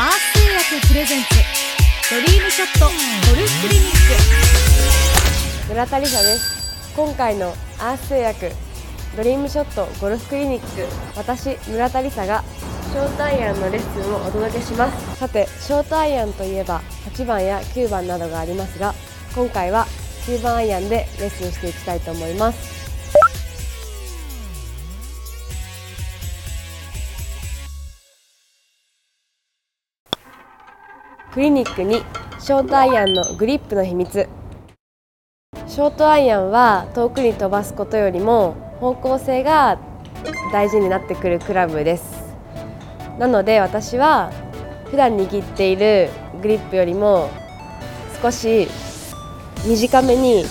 アース通訳プレゼンツドリームショットゴルフクリニック。村田理沙です。今回のアース製薬ドリームショットゴルフクリニック。私村田理沙がショートアイアンのレッスンをお届けします。さてショートアイアンといえば8番や9番などがありますが今回は9番アイアンでレッスンしていきたいと思います。クリニックにショートアイアンのグリップの秘密。ショートアイアンは遠くに飛ばすことよりも方向性が大事になってくるクラブです。なので私は普段握っているグリップよりも少し短めに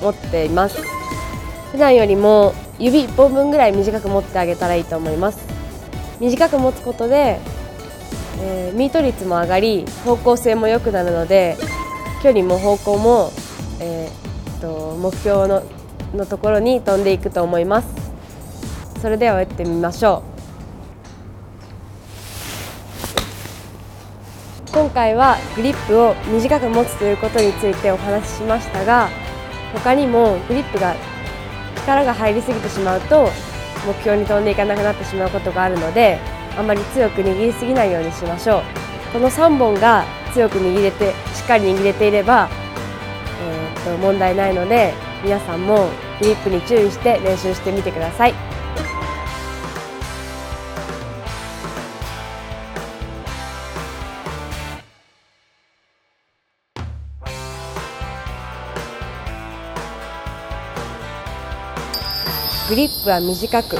持っています。普段よりも指1本分ぐらい短く持ってあげたらいいと思います。短く持つことで、えー、ミート率も上がり方向性も良くなるので距離も方向も、えー、と目標ののところに飛んでいくと思います。それでは打ってみましょう。今回はグリップを短く持つということについてお話ししましたが他にもグリップが力が入りすぎてしまうと目標に飛んでいかなくなってしまうことがあるのであまり強く握りすぎないようにしましょうこの3本が強く握れてしっかり握れていれば、えー、と問題ないので皆さんもグリップに注意して練習してみてください。グリップは短く